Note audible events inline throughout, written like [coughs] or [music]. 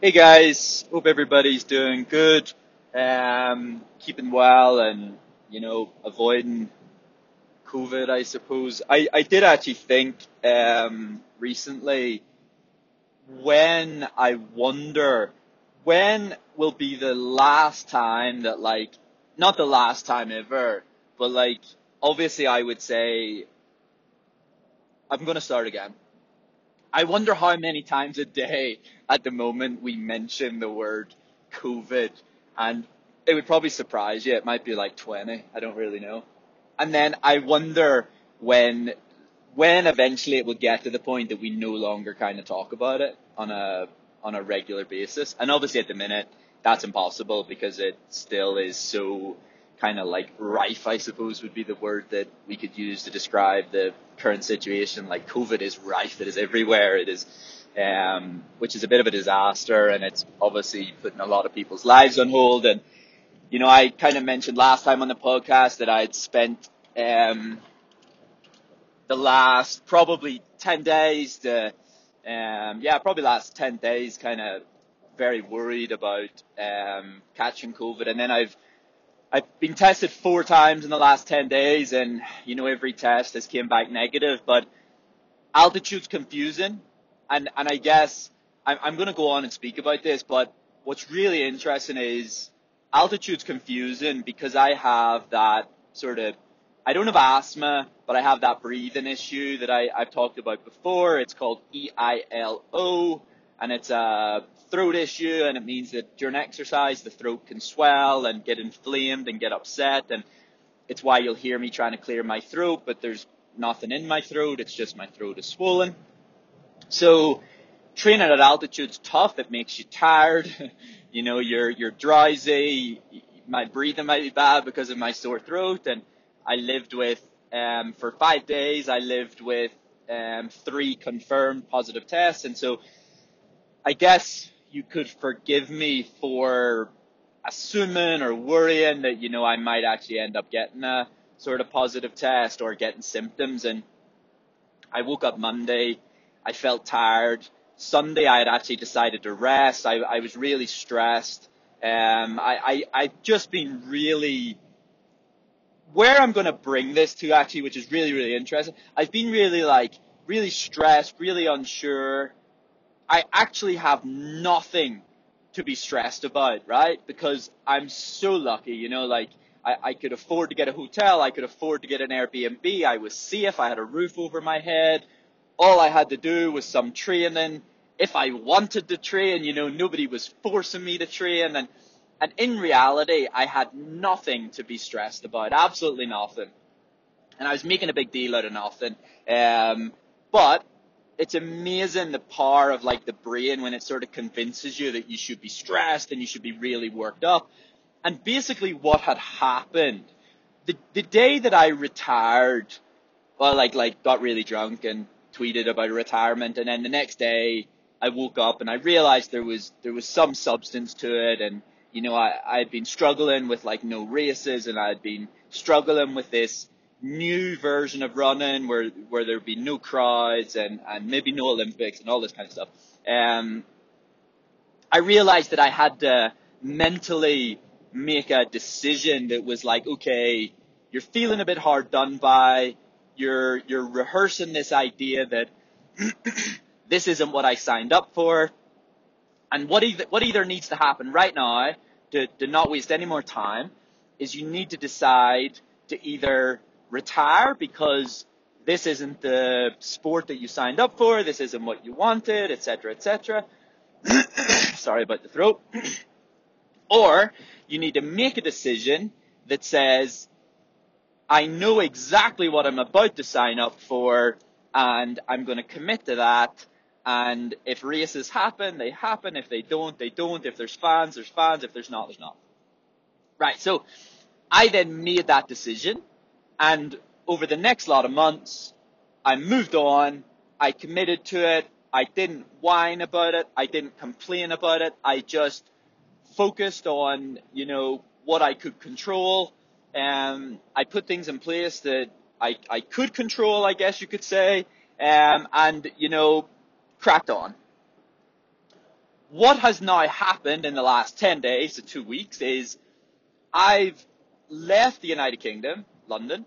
Hey guys, hope everybody's doing good, um, keeping well, and you know avoiding COVID. I suppose I I did actually think um, recently when I wonder when will be the last time that like not the last time ever, but like obviously I would say I'm gonna start again. I wonder how many times a day at the moment we mention the word COVID and it would probably surprise you. It might be like 20. I don't really know. And then I wonder when, when eventually it will get to the point that we no longer kind of talk about it on a, on a regular basis. And obviously at the minute, that's impossible because it still is so kind of like rife, I suppose would be the word that we could use to describe the current situation. Like COVID is rife, it is everywhere, it is, um, which is a bit of a disaster and it's obviously putting a lot of people's lives on hold. And, you know, I kind of mentioned last time on the podcast that I'd spent, um, the last probably 10 days to, um, yeah, probably last 10 days kind of very worried about, um, catching COVID. And then I've, I've been tested four times in the last 10 days and, you know, every test has came back negative, but altitude's confusing. And, and I guess I'm, I'm going to go on and speak about this, but what's really interesting is altitude's confusing because I have that sort of, I don't have asthma, but I have that breathing issue that I, I've talked about before. It's called EILO and it's a throat issue and it means that during exercise the throat can swell and get inflamed and get upset and it's why you'll hear me trying to clear my throat but there's nothing in my throat it's just my throat is swollen. So training at altitude's tough it makes you tired [laughs] you know you're you're drowsy my breathing might be bad because of my sore throat and I lived with um, for five days I lived with um, three confirmed positive tests and so I guess you could forgive me for assuming or worrying that, you know, I might actually end up getting a sort of positive test or getting symptoms. And I woke up Monday, I felt tired. Sunday, I had actually decided to rest. I, I was really stressed. Um, I, I, I've just been really, where I'm going to bring this to actually, which is really, really interesting. I've been really like, really stressed, really unsure. I actually have nothing to be stressed about, right? Because I'm so lucky, you know, like I, I could afford to get a hotel, I could afford to get an Airbnb, I was safe, I had a roof over my head. All I had to do was some training. If I wanted to train, you know, nobody was forcing me to train and and in reality, I had nothing to be stressed about, absolutely nothing. And I was making a big deal out of nothing. Um, but it's amazing the power of like the brain when it sort of convinces you that you should be stressed and you should be really worked up. And basically what had happened, the, the day that I retired, well, like, like got really drunk and tweeted about retirement. And then the next day I woke up and I realized there was, there was some substance to it. And, you know, I, I had been struggling with like no races and I had been struggling with this new version of running where where there'd be no crowds and and maybe no Olympics and all this kind of stuff. Um, I realized that I had to mentally make a decision that was like, okay, you're feeling a bit hard done by. You're you're rehearsing this idea that [clears throat] this isn't what I signed up for, and what either what either needs to happen right now to to not waste any more time is you need to decide to either retire because this isn't the sport that you signed up for, this isn't what you wanted, etc., etc. [coughs] Sorry about the throat. [coughs] or you need to make a decision that says, I know exactly what I'm about to sign up for and I'm going to commit to that. And if races happen, they happen. If they don't, they don't. If there's fans, there's fans. If there's not, there's not. Right. So I then made that decision and over the next lot of months, I moved on. I committed to it. I didn't whine about it. I didn't complain about it. I just focused on, you know, what I could control. Um, I put things in place that I, I could control, I guess you could say, um, and, you know, cracked on. what has now happened in the last 10 days to two weeks is I've left the United Kingdom, London,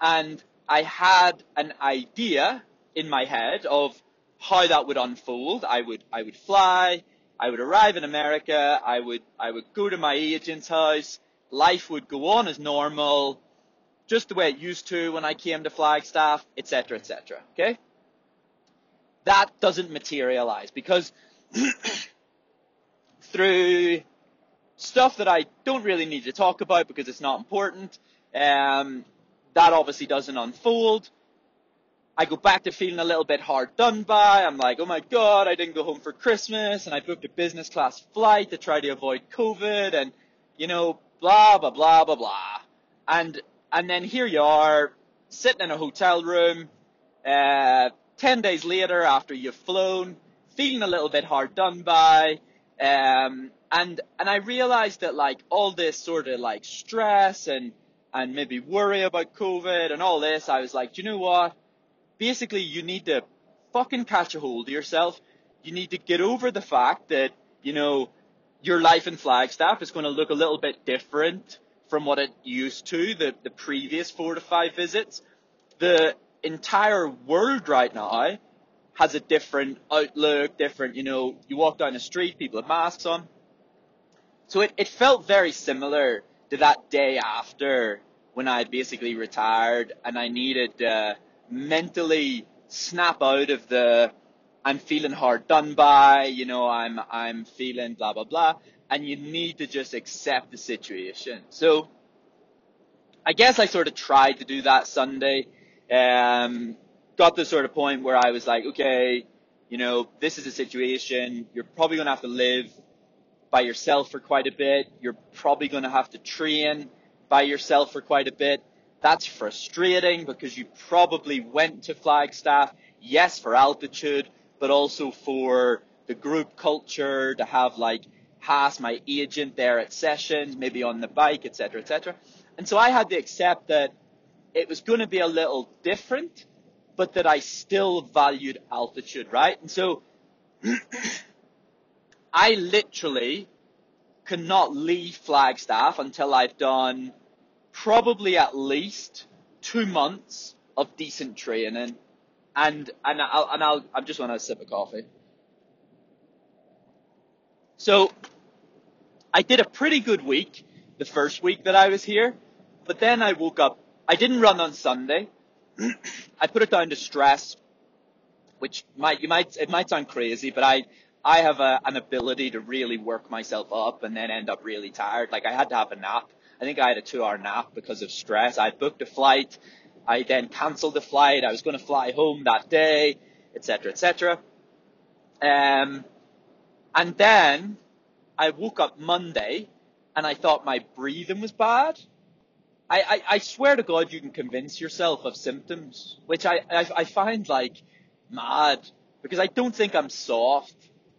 and I had an idea in my head of how that would unfold. I would, I would fly, I would arrive in America, I would, I would go to my agent's house, life would go on as normal, just the way it used to when I came to Flagstaff, etc., etc. Okay? That doesn't materialize because [coughs] through stuff that I don't really need to talk about because it's not important, um, that obviously doesn't unfold. I go back to feeling a little bit hard done by. I'm like, oh my god, I didn't go home for Christmas and I booked a business class flight to try to avoid COVID and, you know, blah, blah, blah, blah, blah. And, and then here you are, sitting in a hotel room, uh, 10 days later after you've flown, feeling a little bit hard done by, um, and, and I realized that like all this sort of like stress and, and maybe worry about COVID and all this, I was like, do you know what? Basically, you need to fucking catch a hold of yourself. You need to get over the fact that, you know, your life in Flagstaff is going to look a little bit different from what it used to, the, the previous four to five visits. The entire world right now has a different outlook, different, you know, you walk down the street, people have masks on. So it, it felt very similar to that day after when I had basically retired and I needed to mentally snap out of the I'm feeling hard done by, you know, I'm I'm feeling blah blah blah, and you need to just accept the situation. So I guess I sort of tried to do that Sunday. Um, got to the sort of point where I was like, okay, you know, this is a situation. You're probably going to have to live by yourself for quite a bit. You're probably going to have to train by yourself for quite a bit. That's frustrating because you probably went to Flagstaff, yes, for altitude, but also for the group culture to have like Haas, my agent there at sessions, maybe on the bike, etc., etc. And so I had to accept that it was going to be a little different but that I still valued altitude, right? And so [clears throat] I literally cannot leave Flagstaff until I've done probably at least two months of decent training. And, and I'll, and I'll, I'm just want to sip of coffee. So I did a pretty good week the first week that I was here, but then I woke up. I didn't run on Sunday. [clears throat] I put it down to stress, which might you might it might sound crazy, but I I have a, an ability to really work myself up and then end up really tired. Like I had to have a nap. I think I had a two hour nap because of stress. I booked a flight. I then cancelled the flight. I was going to fly home that day, etc., etc. Um, and then I woke up Monday and I thought my breathing was bad. I, I, I swear to God, you can convince yourself of symptoms, which I, I, I find like mad because I don't think I'm soft,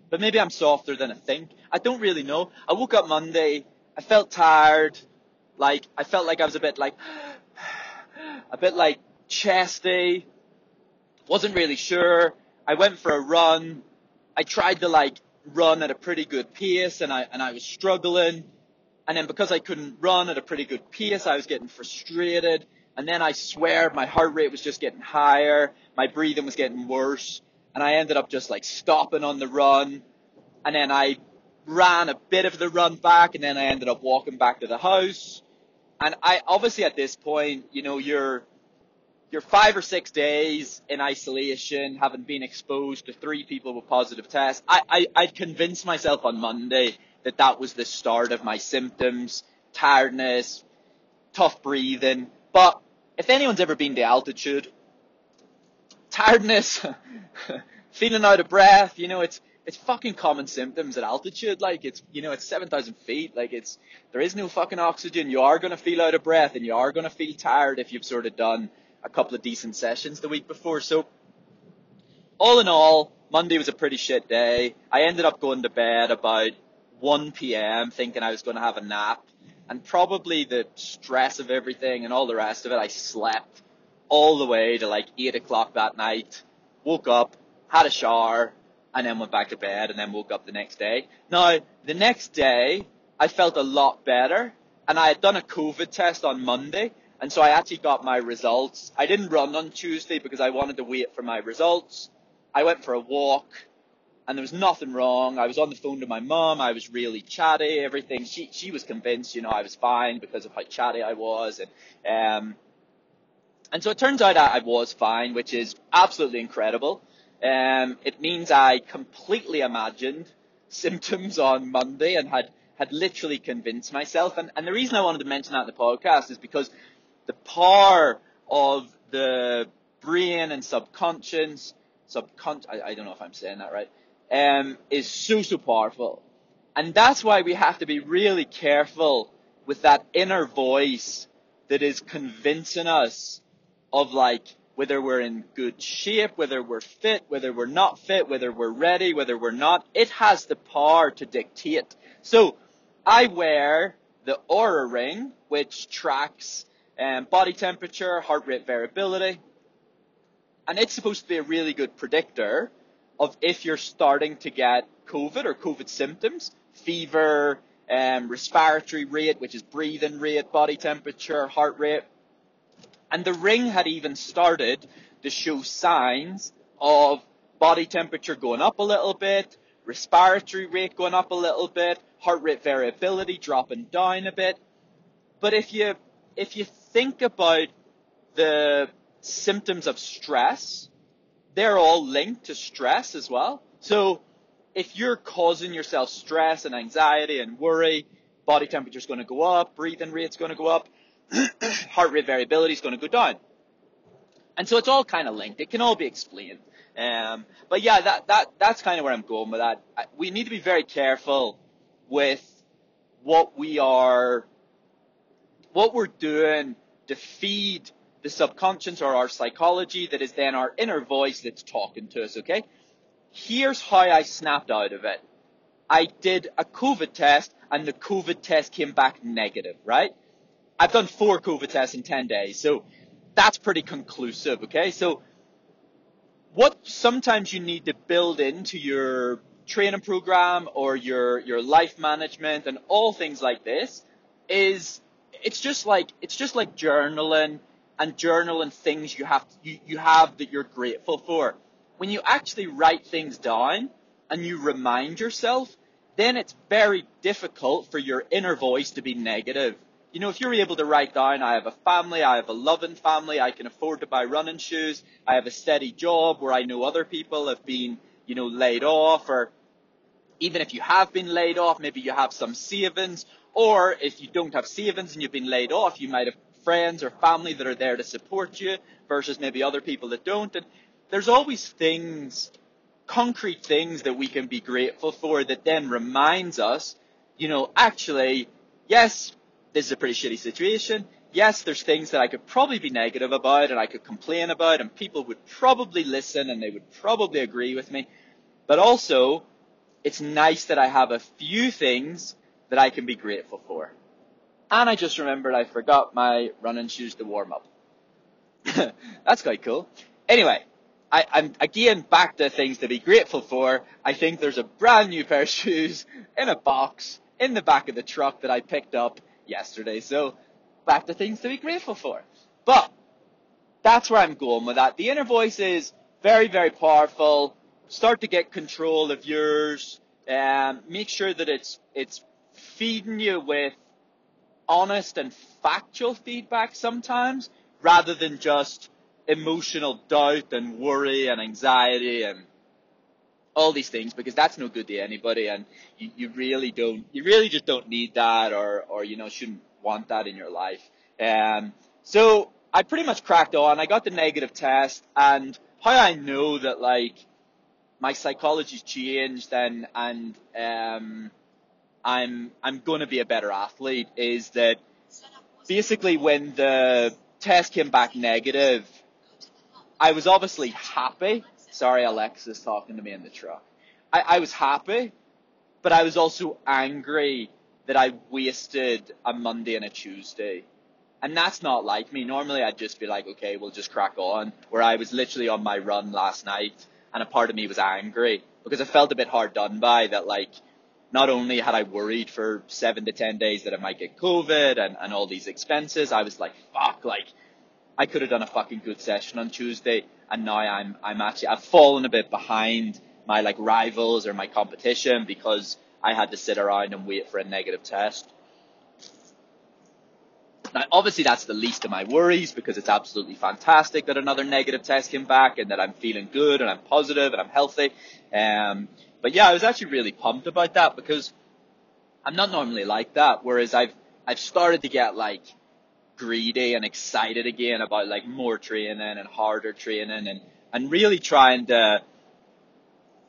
but maybe I'm softer than I think. I don't really know. I woke up Monday, I felt tired, like I felt like I was a bit like, [sighs] a bit like chesty, wasn't really sure. I went for a run. I tried to like run at a pretty good pace and I, and I was struggling. And then because I couldn't run at a pretty good pace, I was getting frustrated. And then I swear my heart rate was just getting higher. My breathing was getting worse. And I ended up just like stopping on the run. And then I ran a bit of the run back and then I ended up walking back to the house. And I obviously at this point, you know, you're, you're five or six days in isolation, having been exposed to three people with positive tests. I, I, I'd convinced myself on Monday that that was the start of my symptoms, tiredness, tough breathing. But if anyone's ever been to altitude, tiredness, [laughs] feeling out of breath, you know, it's, it's fucking common symptoms at altitude. Like it's, you know, it's 7,000 feet. Like it's, there is no fucking oxygen. You are going to feel out of breath and you are going to feel tired if you've sort of done a couple of decent sessions the week before. So all in all, Monday was a pretty shit day. I ended up going to bed about 1 p.m. thinking I was going to have a nap. And probably the stress of everything and all the rest of it, I slept all the way to like 8 o'clock that night. Woke up, had a shower, and then went back to bed and then woke up the next day. Now, the next day, I felt a lot better and I had done a COVID test on Monday and so I actually got my results. I didn't run on Tuesday because I wanted to wait for my results. I went for a walk and there was nothing wrong. I was on the phone to my mum. I was really chatty. Everything. She she was convinced, you know, I was fine because of how chatty I was, and um, and so it turns out I, I was fine, which is absolutely incredible. Um, it means I completely imagined symptoms on Monday and had had literally convinced myself. And and the reason I wanted to mention that in the podcast is because the power of the brain and subconscious, subcon I, I don't know if I'm saying that right, um, is so, so powerful. And that's why we have to be really careful with that inner voice that is convincing us of like whether we're in good shape, whether we're fit, whether we're not fit, whether we're ready, whether we're not. It has the power to dictate. So I wear the Oura ring, which tracks um, body temperature, heart rate variability, and it's supposed to be a really good predictor of if you're starting to get COVID or COVID symptoms, fever, um, respiratory rate, which is breathing rate, body temperature, heart rate. And the ring had even started to show signs of body temperature going up a little bit, respiratory rate going up a little bit, heart rate variability dropping down a bit. But if you, if you think about the symptoms of stress, they're all linked to stress as well. So if you're causing yourself stress and anxiety and worry, body temperature is going to go up, breathing rate's going to go up, [coughs] heart rate variability is going to go down. And so it's all kind of linked. It can all be explained. Um, but yeah, that, that, that's kind of where I'm going with that. We need to be very careful with what we are, what we're doing to feed the subconscious or our psychology that is then our inner voice that's talking to us, okay? Here's how I snapped out of it. I did a COVID test and the COVID test came back negative, right? I've done four COVID tests in 10 days, so that's pretty conclusive, okay? So what sometimes you need to build into your training program or your, your life management and all things like this is it's just like, it's just like journaling and journaling things you have you, you have that you're grateful for. When you actually write things down and you remind yourself, then it's very difficult for your inner voice to be negative. You know, if you're able to write down, I have a family, I have a loving family, I can afford to buy running shoes, I have a steady job where I know other people have been, you know, laid off, or even if you have been laid off, maybe you have some savings, or if you don't have savings and you've been laid off, you might have friends or family that are there to support you versus maybe other people that don't. And there's always things, concrete things that we can be grateful for that then reminds us, you know, actually, yes, this is a pretty shitty situation. Yes, there's things that I could probably be negative about and I could complain about and people would probably listen and they would probably agree with me. But also, it's nice that I have a few things that I can be grateful for. And I just remembered I forgot my running shoes to warm up. [laughs] That's quite cool. Anyway, I, I'm again back to things to be grateful for. I think there's a brand new pair of [laughs] shoes in a box in the back of the truck that I picked up yesterday. So back to things to be grateful for. But that's where I'm going with that. The inner voice is very, very powerful. Start to get control of yours. Um, make sure that it's it's feeding you with honest and factual feedback sometimes rather than just emotional doubt and worry and anxiety and all these things because that's no good to anybody and you, you really don't you really just don't need that or or you know shouldn't want that in your life um so I pretty much cracked on I got the negative test and how I know that like my psychology's changed and and um I'm I'm going to be a better athlete is that basically when the test came back negative, I was obviously happy. Sorry, Alexa's talking to me in the truck. I, I was happy, but I was also angry that I wasted a Monday and a Tuesday. And that's not like me. Normally I'd just be like, okay, we'll just crack on. Where I was literally on my run last night and a part of me was angry because I felt a bit hard done by that like not only had I worried for seven to ten days that I might get COVID and, and all these expenses, I was like, fuck, like I could have done a fucking good session on Tuesday and now I'm I'm actually I've fallen a bit behind my like rivals or my competition because I had to sit around and wait for a negative test. Now, obviously, that's the least of my worries because it's absolutely fantastic that another negative test came back and that I'm feeling good and I'm positive and I'm healthy. Um, but yeah, I was actually really pumped about that because I'm not normally like that. Whereas I've I've started to get like greedy and excited again about like more training and harder training and and really trying to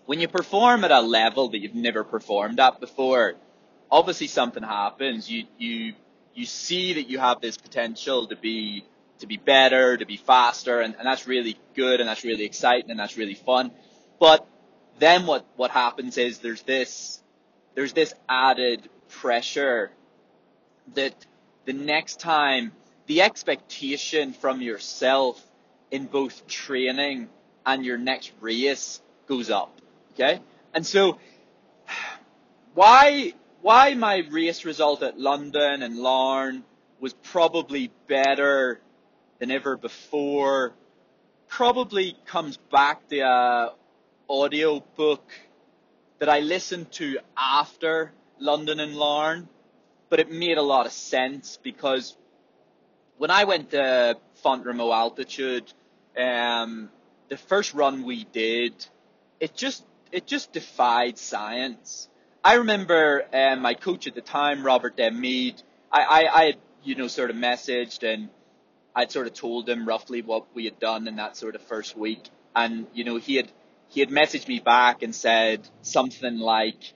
when you perform at a level that you've never performed at before, obviously something happens. You you you see that you have this potential to be to be better, to be faster, and, and that's really good and that's really exciting and that's really fun. But then what, what happens is there's this there's this added pressure that the next time the expectation from yourself in both training and your next race goes up. Okay? And so why why my race result at London and Larne was probably better than ever before probably comes back to a audio book that I listened to after London and Larne, but it made a lot of sense because when I went to Font Romeu altitude, um, the first run we did, it just it just defied science. I remember um, my coach at the time, Robert Denmead, I, I, I had, you know, sort of messaged and I'd sort of told him roughly what we had done in that sort of first week. And, you know, he had, he had messaged me back and said something like,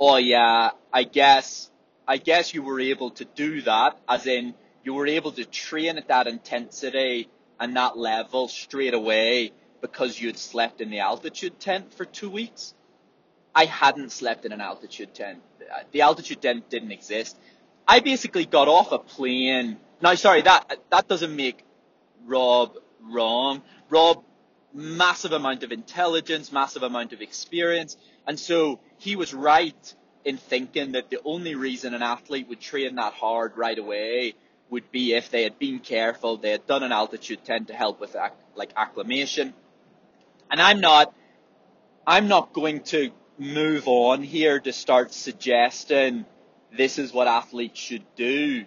oh yeah, I guess, I guess you were able to do that, as in you were able to train at that intensity and that level straight away because you'd slept in the altitude tent for two weeks. I hadn't slept in an altitude tent. The altitude tent didn't exist. I basically got off a plane. Now, sorry, that that doesn't make Rob wrong. Rob, massive amount of intelligence, massive amount of experience, and so he was right in thinking that the only reason an athlete would train that hard right away would be if they had been careful, they had done an altitude tent to help with like acclimation. And I'm not, I'm not going to move on here to start suggesting this is what athletes should do.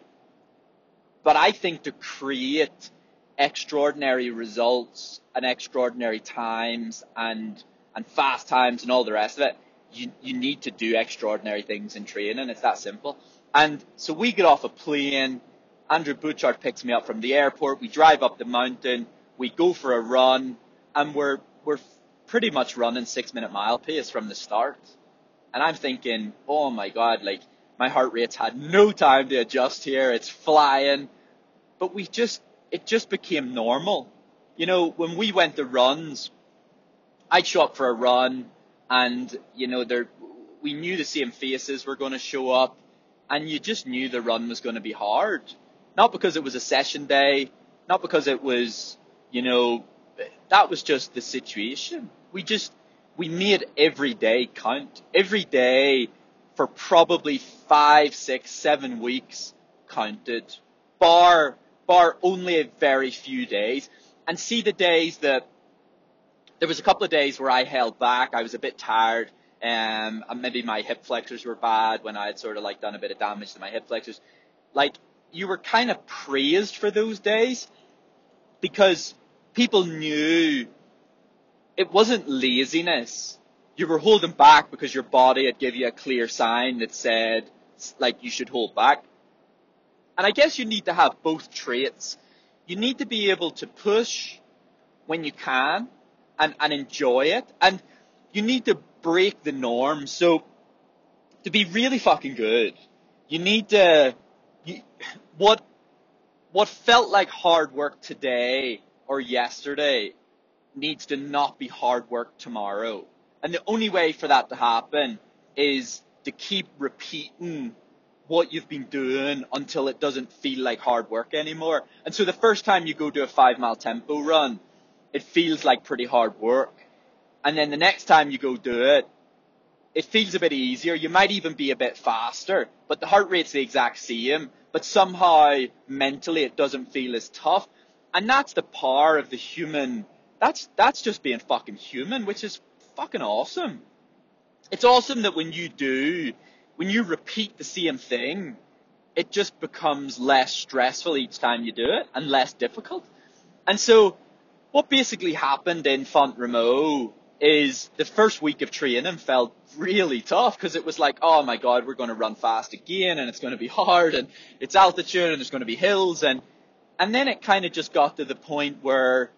But I think to create extraordinary results and extraordinary times and and fast times and all the rest of it, you you need to do extraordinary things in training. It's that simple. And so we get off a plane. Andrew Butchart picks me up from the airport. We drive up the mountain. We go for a run, and we're we're pretty much running six minute mile pace from the start. And I'm thinking, oh my god, like my heart rate's had no time to adjust here. It's flying. But we just, it just became normal. You know, when we went to runs, I'd show up for a run and, you know, there, we knew the same faces were going to show up and you just knew the run was going to be hard. Not because it was a session day, not because it was, you know, that was just the situation we just we made every day count. Every day for probably five, six, seven weeks counted. Bar bar only a very few days. And see the days that there was a couple of days where I held back. I was a bit tired. Um, and maybe my hip flexors were bad when I had sort of like done a bit of damage to my hip flexors. Like you were kind of praised for those days because people knew it wasn't laziness. You were holding back because your body had given you a clear sign that said, like, you should hold back. And I guess you need to have both traits. You need to be able to push when you can and, and enjoy it. And you need to break the norm. So, to be really fucking good, you need to, you, what, what felt like hard work today or yesterday needs to not be hard work tomorrow. And the only way for that to happen is to keep repeating what you've been doing until it doesn't feel like hard work anymore. And so the first time you go to a five mile tempo run, it feels like pretty hard work. and then the next time you go do it, it feels a bit easier. You might even be a bit faster, but the heart rate's the exact same, but somehow mentally it doesn't feel as tough. And that's the power of the human. That's, that's just being fucking human, which is fucking awesome. It's awesome that when you do, when you repeat the same thing, it just becomes less stressful each time you do it and less difficult. And so what basically happened in Font Romeu is the first week of training felt really tough because it was like, oh my god, we're going to run fast again and it's going to be [laughs] hard and it's altitude and there's going to be hills and and then it kind of just got to the point where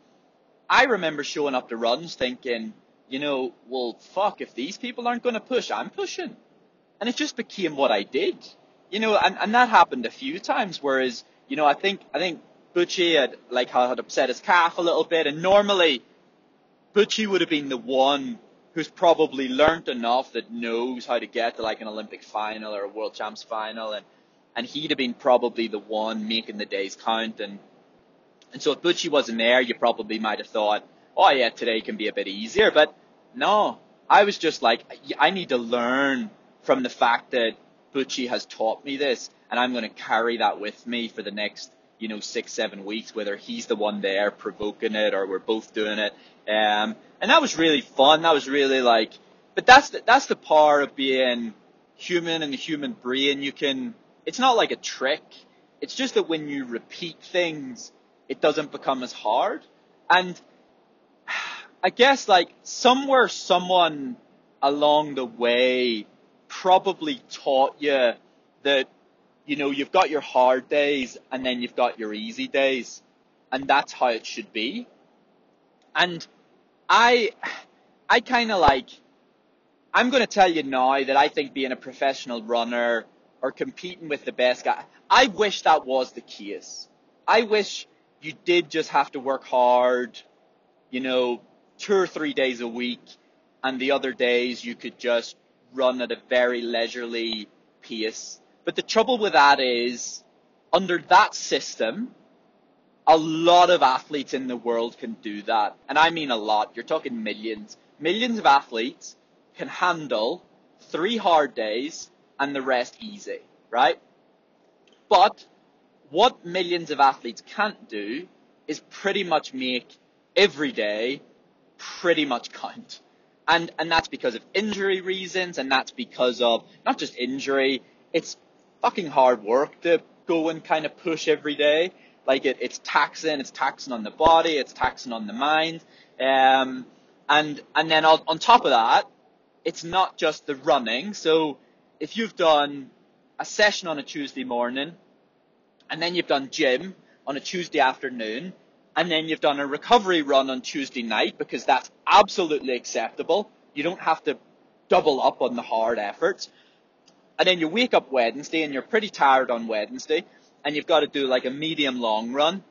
I remember showing up to runs thinking, you know, well, fuck, if these people aren't going to push, I'm pushing. And it just became what I did. You know, and, and that happened a few times, whereas, you know, I think, I think Butchie had, like, had upset his calf a little bit, and normally, Butchie would have been the one who's probably learnt enough that knows how to get to, like, an Olympic final or a World Champs final, and, and he'd have been probably the one making the days count, and, and so if Butchie wasn't there, you probably might have thought, oh yeah, today can be a bit easier, but no, I was just like, I need to learn from the fact that Butchie has taught me this, and I'm going to carry that with me for the next, you know, six, seven weeks, whether he's the one there provoking it or we're both doing it. Um, and that was really fun. That was really like, but that's the, that's the power of being human and the human brain. You can, it's not like a trick. It's just that when you repeat things, it doesn't become as hard. And I guess like somewhere someone along the way probably taught you that, you know, you've got your hard days and then you've got your easy days. And that's how it should be. And I, I kind of like, I'm going to tell you now that I think being a professional runner or competing with the best guy, I wish that was the case. I wish you did just have to work hard, you know, two or three days a week, and the other days you could just run at a very leisurely pace. But the trouble with that is, under that system, a lot of athletes in the world can do that. And I mean a lot. You're talking millions. Millions of athletes can handle three hard days and the rest easy, right? But what millions of athletes can't do is pretty much make every day pretty much count and and that's because of injury reasons, and that's because of not just injury. It's fucking hard work to go and kind of push every day. Like it, it's taxing. It's taxing on the body. It's taxing on the mind. Um, and and then on, on top of that, it's not just the running. So if you've done a session on a Tuesday morning, and then you've done gym on a Tuesday afternoon, and then you've done a recovery run on Tuesday night because that's absolutely acceptable. You don't have to double up on the hard efforts. And then you wake up Wednesday and you're pretty tired on Wednesday and you've got to do like a medium long run.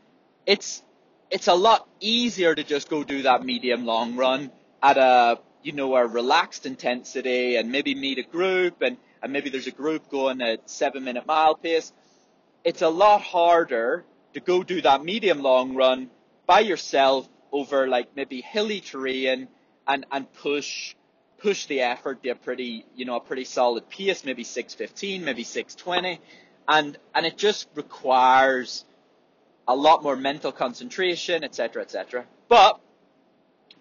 It's, it's a lot easier to just go do that medium long run at a, you know, a relaxed intensity and maybe meet a group and, and maybe there's a group going at seven minute mile pace. It's a lot harder to go do that medium long run by yourself over like maybe hilly terrain and, and push push the effort to a pretty you know a pretty solid pace, maybe 615, maybe 620, and and it just requires a lot more mental concentration, etc., etc. But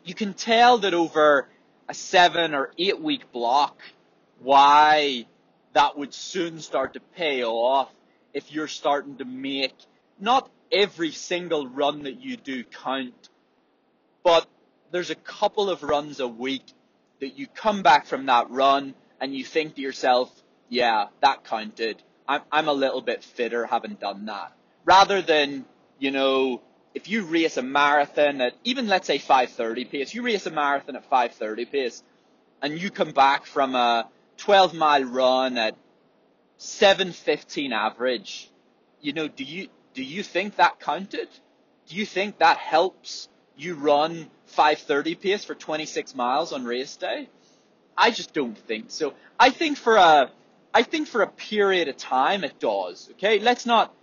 you can tell that over a seven or eight week block, why that would soon start to pay off if you're starting to make not every single run that you do count, but there's a couple of runs a week that you come back from that run and you think to yourself, yeah, that counted. I'm, I'm a little bit fitter having done that. Rather than, you know, if you race a marathon at even let's say 5:30 pace, you race a marathon at 5:30 pace, and you come back from a 12 mile run at 7:15 average. You know, do you do you think that counted? Do you think that helps you run 530 pace for 26 miles on race day? I just don't think so. I think for a, I think for a period of time it does. Okay, let's not,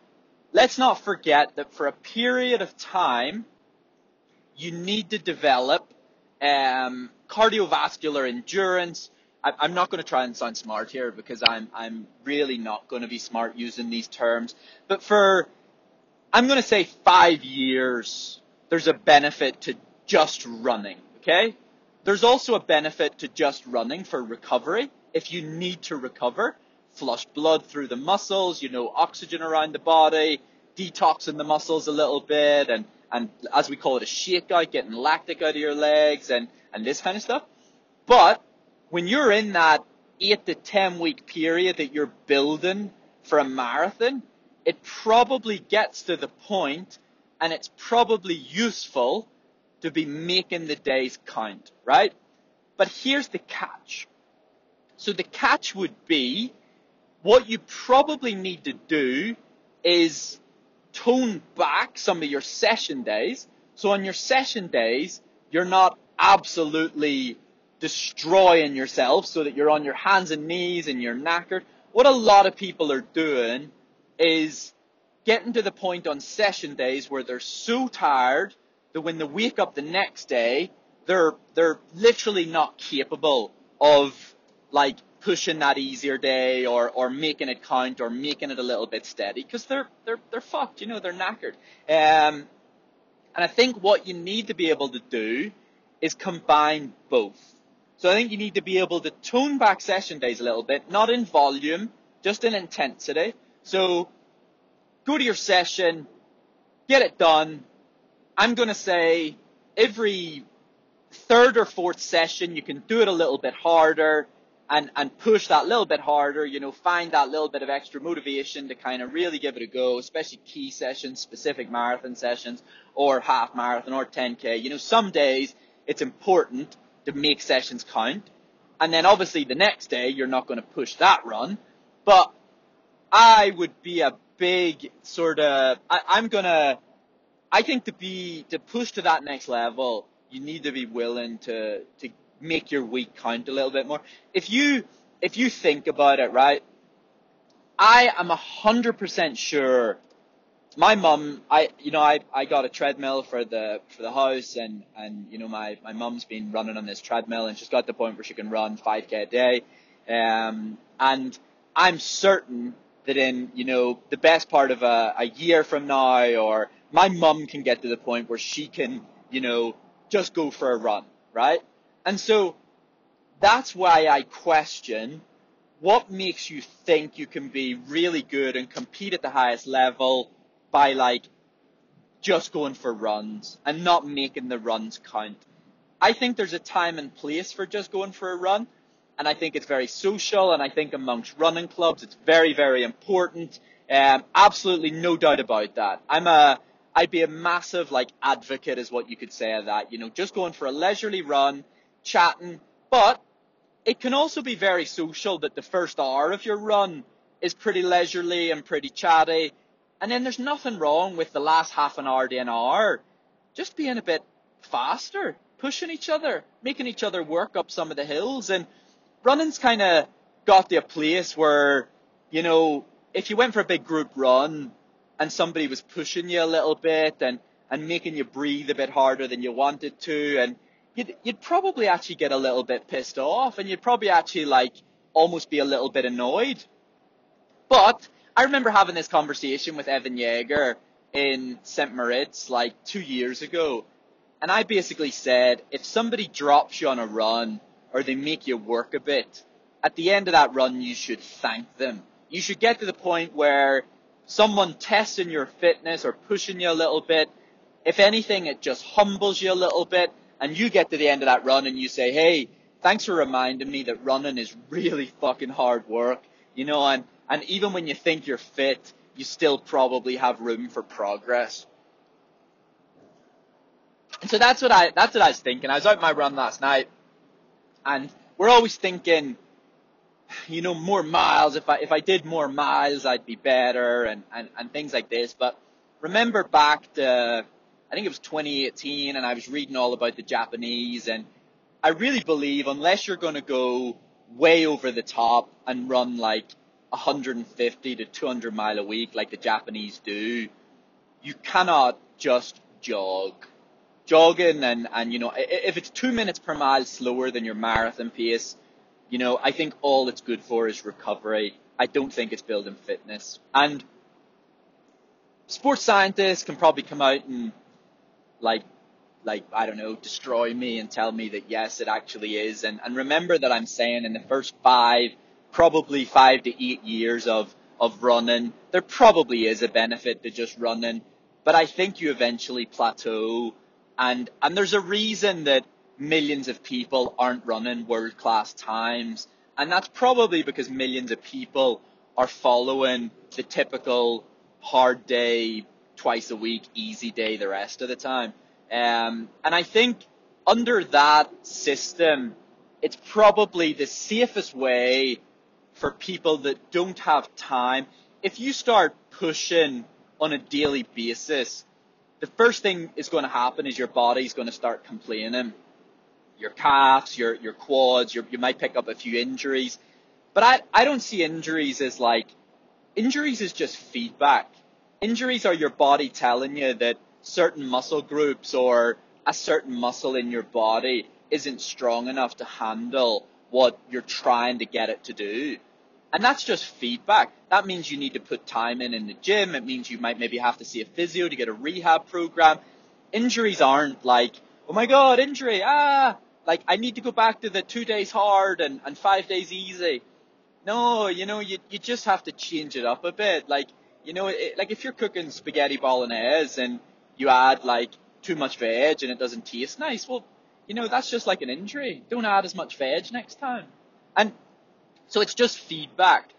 let's not forget that for a period of time, you need to develop um, cardiovascular endurance. I, I'm not going to try and sound smart here because I'm I'm really not going to be smart using these terms. But for I'm going to say five years, there's a benefit to just running. Okay, there's also a benefit to just running for recovery. If you need to recover, flush blood through the muscles, you know, oxygen around the body, detoxing the muscles a little bit, and and as we call it, a shakeout, getting lactic out of your legs, and and this kind of stuff. But when you're in that eight to ten week period that you're building for a marathon, it probably gets to the point and it's probably useful to be making the days count, right? But here's the catch. So the catch would be what you probably need to do is tone back some of your session days. So on your session days, you're not absolutely destroying yourself so that you're on your hands and knees and you're knackered. What a lot of people are doing is getting to the point on session days where they're so tired that when they wake up the next day, they're, they're literally not capable of like pushing that easier day or, or making it count or making it a little bit steady because they're, they're, they're fucked, you know, they're knackered. Um, and I think what you need to be able to do is combine both. So I think you need to be able to tone back session days a little bit, not in volume, just in intensity. So go to your session, get it done. I'm going to say every third or fourth session, you can do it a little bit harder and, and push that little bit harder, you know, find that little bit of extra motivation to kind of really give it a go, especially key sessions, specific marathon sessions, or half marathon, or 10k. You know, some days it's important to make sessions count. And then obviously the next day you're not going to push that run. But I would be a big sort of, I, I'm going to, I think to be, to push to that next level, you need to be willing to, to make your week count a little bit more. If you, if you think about it, right, I am a hundred percent sure my mum, I, you know, I, I got a treadmill for the, for the house and, and, you know, my, my mum's been running on this treadmill and she's got the point where she can run 5k a day. Um, and I'm certain that in, you know, the best part of a, a year from now or my mum can get to the point where she can, you know, just go for a run, right? And so that's why I question what makes you think you can be really good and compete at the highest level by like just going for runs and not making the runs count. I think there's a time and place for just going for a run. And I think it's very social and I think amongst running clubs it's very, very important. Um, absolutely no doubt about that. I'm a, I'd be a massive like advocate is what you could say of that. You know, just going for a leisurely run, chatting, but it can also be very social that the first hour of your run is pretty leisurely and pretty chatty and then there's nothing wrong with the last half an hour to an hour just being a bit faster, pushing each other, making each other work up some of the hills. And running's kind of got to a place where, you know, if you went for a big group run and somebody was pushing you a little bit and, and making you breathe a bit harder than you wanted to, and you'd, you'd probably actually get a little bit pissed off and you'd probably actually like almost be a little bit annoyed. But I remember having this conversation with Evan Jager in St. Moritz like two years ago. And I basically said, if somebody drops you on a run or they make you work a bit, at the end of that run, you should thank them. You should get to the point where someone testing your fitness or pushing you a little bit, if anything, it just humbles you a little bit and you get to the end of that run and you say, hey, thanks for reminding me that running is really fucking hard work. You know, and and even when you think you're fit, you still probably have room for progress. And so that's what I that's what I was thinking. I was out my run last night, and we're always thinking, [sighs] you know, more miles. If I if I did more miles, I'd be better, and and and things like this. But remember back to I think it was 2018, and I was reading all about the Japanese, and I really believe unless you're going to go way over the top and run like 150 to 200 mile a week like the Japanese do, you cannot just jog. jogging and, and, you know, if it's two minutes per mile slower than your marathon pace, you know, I think all it's good for is recovery. I don't think it's building fitness. And sports scientists can probably come out and like like I don't know, destroy me and tell me that yes, it actually is. And and remember that I'm saying in the first five, probably five to eight years of of running, there probably is a benefit to just running. But I think you eventually plateau and and there's a reason that millions of people aren't running world class times. And that's probably because millions of people are following the typical hard day, twice a week, easy day the rest of the time. Um, and I think under that system, it's probably the safest way for people that don't have time. If you start pushing on a daily basis, the first thing is going to happen is your body's going to start complaining. Your calves, your, your quads, your, you might pick up a few injuries. But I, I don't see injuries as like, injuries is just feedback. Injuries are your body telling you that certain muscle groups or a certain muscle in your body isn't strong enough to handle what you're trying to get it to do. And that's just feedback. That means you need to put time in in the gym. It means you might maybe have to see a physio to get a rehab program. Injuries aren't like, oh my god, injury, ah, like I need to go back to the two days hard and, and five days easy. No, you know, you, you just have to change it up a bit. Like, you know, it, like if you're cooking spaghetti bolognese and you add like too much veg and it doesn't taste nice, well, you know, that's just like an injury. Don't add as much veg next time. And so it's just feedback.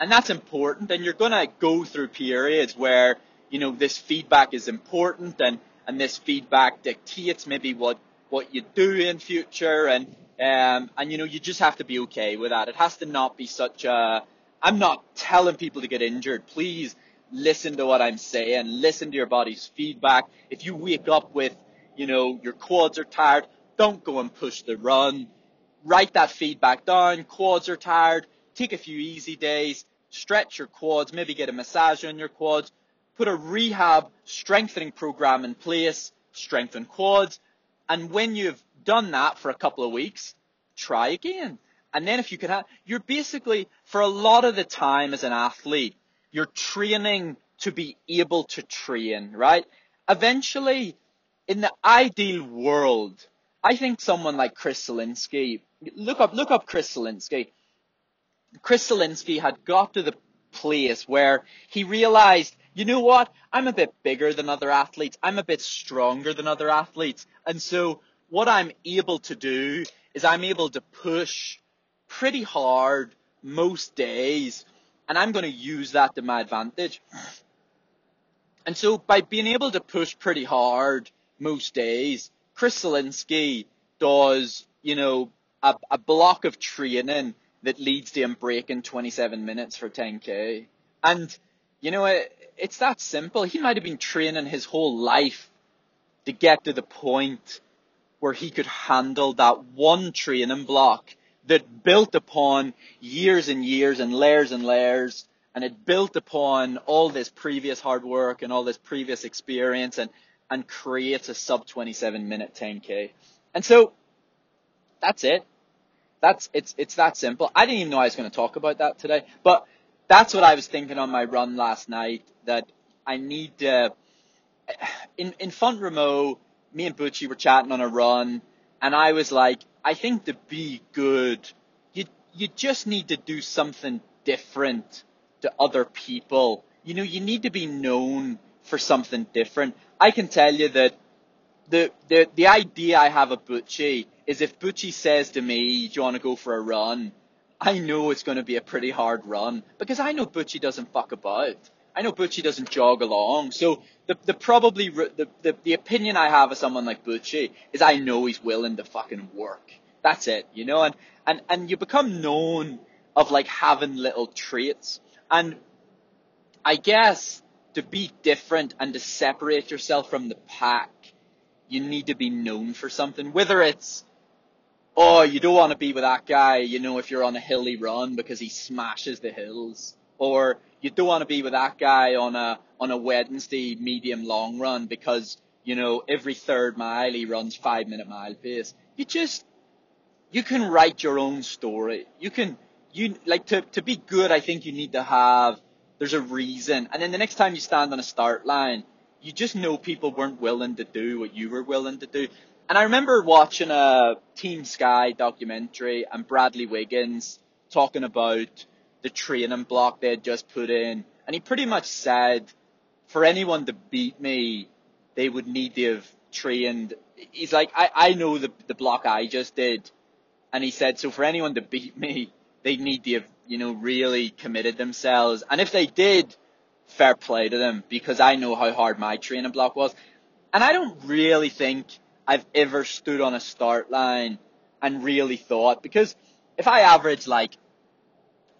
And that's important. And you're going to go through periods where, you know, this feedback is important and, and this feedback dictates maybe what, what you do in future. And, um, and, you know, you just have to be okay with that. It has to not be such a, I'm not telling people to get injured. Please listen to what I'm saying, listen to your body's feedback. If you wake up with, you know, your quads are tired, don't go and push the run. Write that feedback down. Quads are tired. Take a few easy days. Stretch your quads. Maybe get a massage on your quads. Put a rehab strengthening program in place. Strengthen quads. And when you've done that for a couple of weeks, try again. And then if you can have, you're basically, for a lot of the time as an athlete, you're training to be able to train, right? Eventually, in the ideal world, I think someone like Chris Solinsky, look up, look up Chris Solinsky. Chris Solinsky had got to the place where he realized, you know what? I'm a bit bigger than other athletes. I'm a bit stronger than other athletes. And so what I'm able to do is I'm able to push pretty hard most days and I'm going to use that to my advantage. And so by being able to push pretty hard most days, Chris Solinsky does, you know, a, a block of training that leads to him breaking 27 minutes for 10k. And, you know, it, it's that simple. He might have been training his whole life to get to the point where he could handle that one training block that built upon years and years and layers and layers and it built upon all this previous hard work and all this previous experience and, and creates a sub 27 minute 10k. And so that's it. That's, it's, it's that simple. I didn't even know I was going to talk about that today, but that's what I was thinking on my run last night that I need to, in, in Font Romeu, me and Butchie were chatting on a run and I was like, I think to be good, you you just need to do something different to other people. You know, you need to be known for something different. I can tell you that the the the idea I have of Butchie is if Butchie says to me, "Do you want to go for a run?" I know it's going to be a pretty hard run because I know Butchie doesn't fuck about. I know Butchie doesn't jog along. So the, the probably, the, the, the opinion I have of someone like Butchie is I know he's willing to fucking work. That's it, you know, and, and, and you become known of like having little traits. And I guess to be different and to separate yourself from the pack, you need to be known for something. Whether it's, oh, you don't want to be with that guy, you know, if you're on a hilly run because he smashes the hills. Or you don't want to be with that guy on a on a Wednesday medium long run because you know, every third mile he runs five minute mile pace. You just, you can write your own story. You can, you, like to, to be good, I think you need to have, there's a reason. And then the next time you stand on a start line, you just know people weren't willing to do what you were willing to do. And I remember watching a Team Sky documentary and Bradley Wiggins talking about the training block they had just put in. And he pretty much said, for anyone to beat me, they would need to have trained. He's like, I, I know the, the block I just did. And he said, so for anyone to beat me, they'd need to have, you know, really committed themselves. And if they did, fair play to them because I know how hard my training block was. And I don't really think I've ever stood on a start line and really thought because if I average like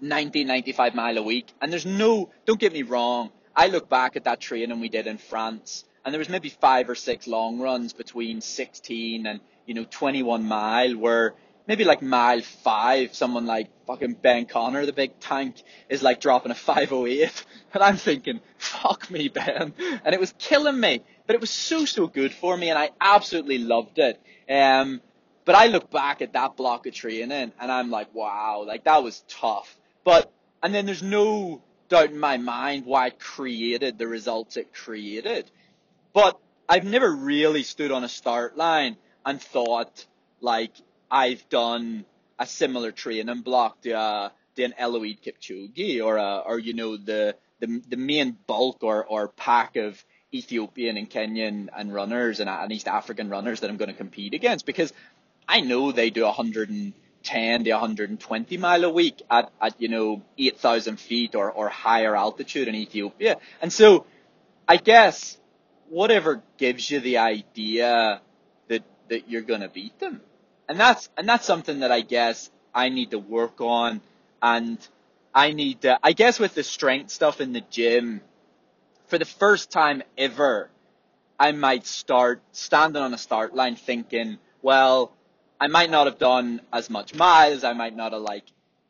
90, 95 mile a week and there's no, don't get me wrong, I look back at that training we did in France and there was maybe five or six long runs between 16 and, you know, 21 mile where maybe like mile five, someone like fucking Ben Connor, the big tank, is like dropping a 508. [laughs] And I'm thinking, fuck me, Ben. And it was killing me. But it was so, so good for me and I absolutely loved it. Um, but I look back at that block of training and I'm like, wow, like that was tough. But, and then there's no doubt in my mind why it created the results it created. But I've never really stood on a start line and thought like I've done a similar training block to, uh, to an Eliud Kipchoge or, or, you know, the, the, the main bulk or, or pack of Ethiopian and Kenyan and runners and, and East African runners that I'm going to compete against because I know they do 110 to 120 mile a week at, at you know, 8,000 feet or, or higher altitude in Ethiopia. And so I guess whatever gives you the idea that, that you're going to beat them. And that's, and that's something that I guess I need to work on and I need to, I guess with the strength stuff in the gym, for the first time ever, I might start standing on a start line thinking, well, I might not have done as much miles, I might not have like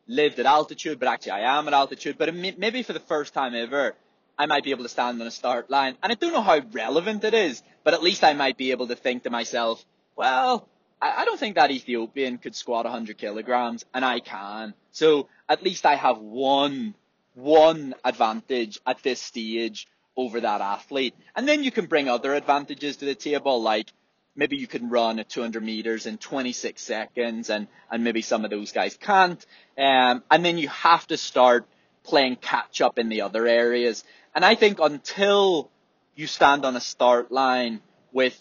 lived at altitude, but actually I am at altitude, but maybe for the first time ever, I might be able to stand on a start line. And I don't know how relevant it is, but at least I might be able to think to myself, well, I, don't think that Ethiopian could squat 100 kilograms, and I can. So at least I have one, one advantage at this stage over that athlete. And then you can bring other advantages to the table, like maybe you can run at 200 meters in 26 seconds, and, and maybe some of those guys can't. Um, and then you have to start playing catch up in the other areas. And I think until you stand on a start line with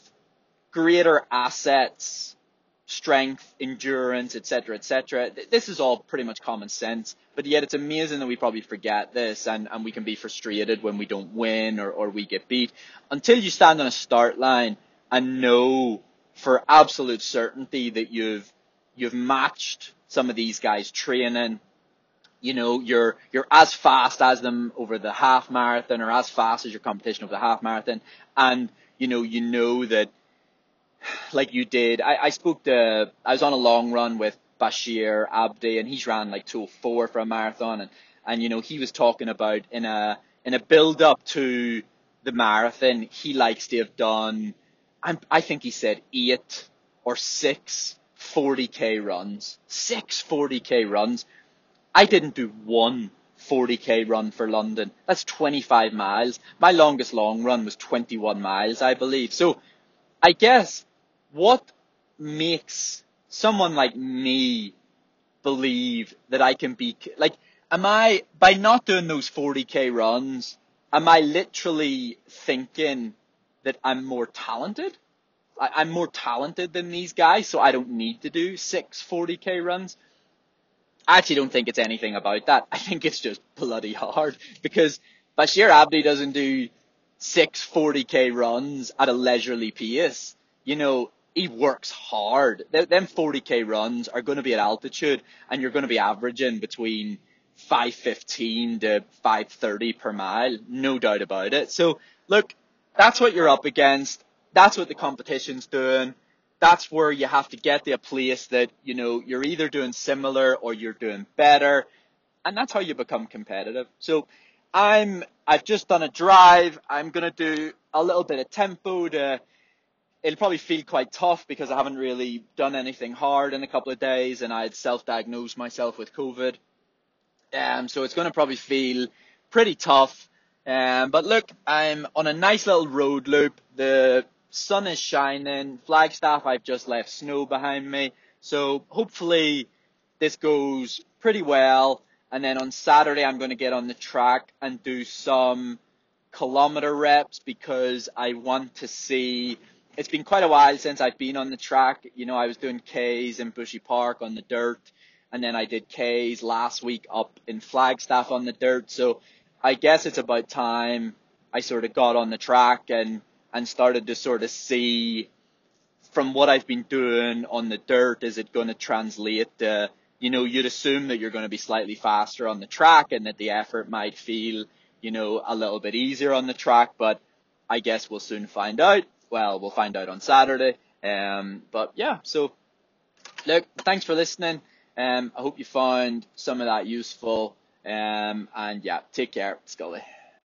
greater assets strength, endurance, etc., etc. This is all pretty much common sense, but yet it's amazing that we probably forget this and, and we can be frustrated when we don't win or, or we get beat. Until you stand on a start line and know for absolute certainty that you've you've matched some of these guys training. You know, you're you're as fast as them over the half marathon or as fast as your competition over the half marathon and you know, you know that like you did. I, I spoke to, I was on a long run with Bashir Abdi and he's ran like 204 for a marathon and, and you know, he was talking about in a, in a build up to the marathon, he likes to have done, I'm, I think he said eight or six 40k runs. Six 40k runs. I didn't do one 40k run for London. That's 25 miles. My longest long run was 21 miles, I believe. So I guess what makes someone like me believe that I can be like am I by not doing those 40k runs am I literally thinking that I'm more talented? I, am more talented than these guys so I don't need to do six 40k runs. I actually don't think it's anything about that. I think it's just bloody hard because Bashir Abdi doesn't do six 40k runs at a leisurely pace. You know he works hard. Them 40k runs are going to be at altitude and you're going to be averaging between 515 to 530 per mile. No doubt about it. So look, that's what you're up against. That's what the competition's doing. That's where you have to get to a place that, you know, you're either doing similar or you're doing better. And that's how you become competitive. So I'm, I've just done a drive. I'm going to do a little bit of tempo to, it'll probably feel quite tough because I haven't really done anything hard in a couple of days and I had self-diagnosed myself with COVID. Um, so it's going to probably feel pretty tough. Um, but look, I'm on a nice little road loop. The sun is shining. Flagstaff, I've just left snow behind me. So hopefully this goes pretty well. And then on Saturday, I'm going to get on the track and do some kilometer reps because I want to see it's been quite a while since I've been on the track. You know, I was doing K's in Bushy Park on the dirt, and then I did K's last week up in Flagstaff on the dirt. So I guess it's about time I sort of got on the track and and started to sort of see from what I've been doing on the dirt, is it going to translate to, you know, you'd assume that you're going to be slightly faster on the track and that the effort might feel, you know, a little bit easier on the track, but I guess we'll soon find out well, we'll find out on Saturday. Um, but yeah, so look, thanks for listening. Um, I hope you found some of that useful. Um, and yeah, take care, Scully.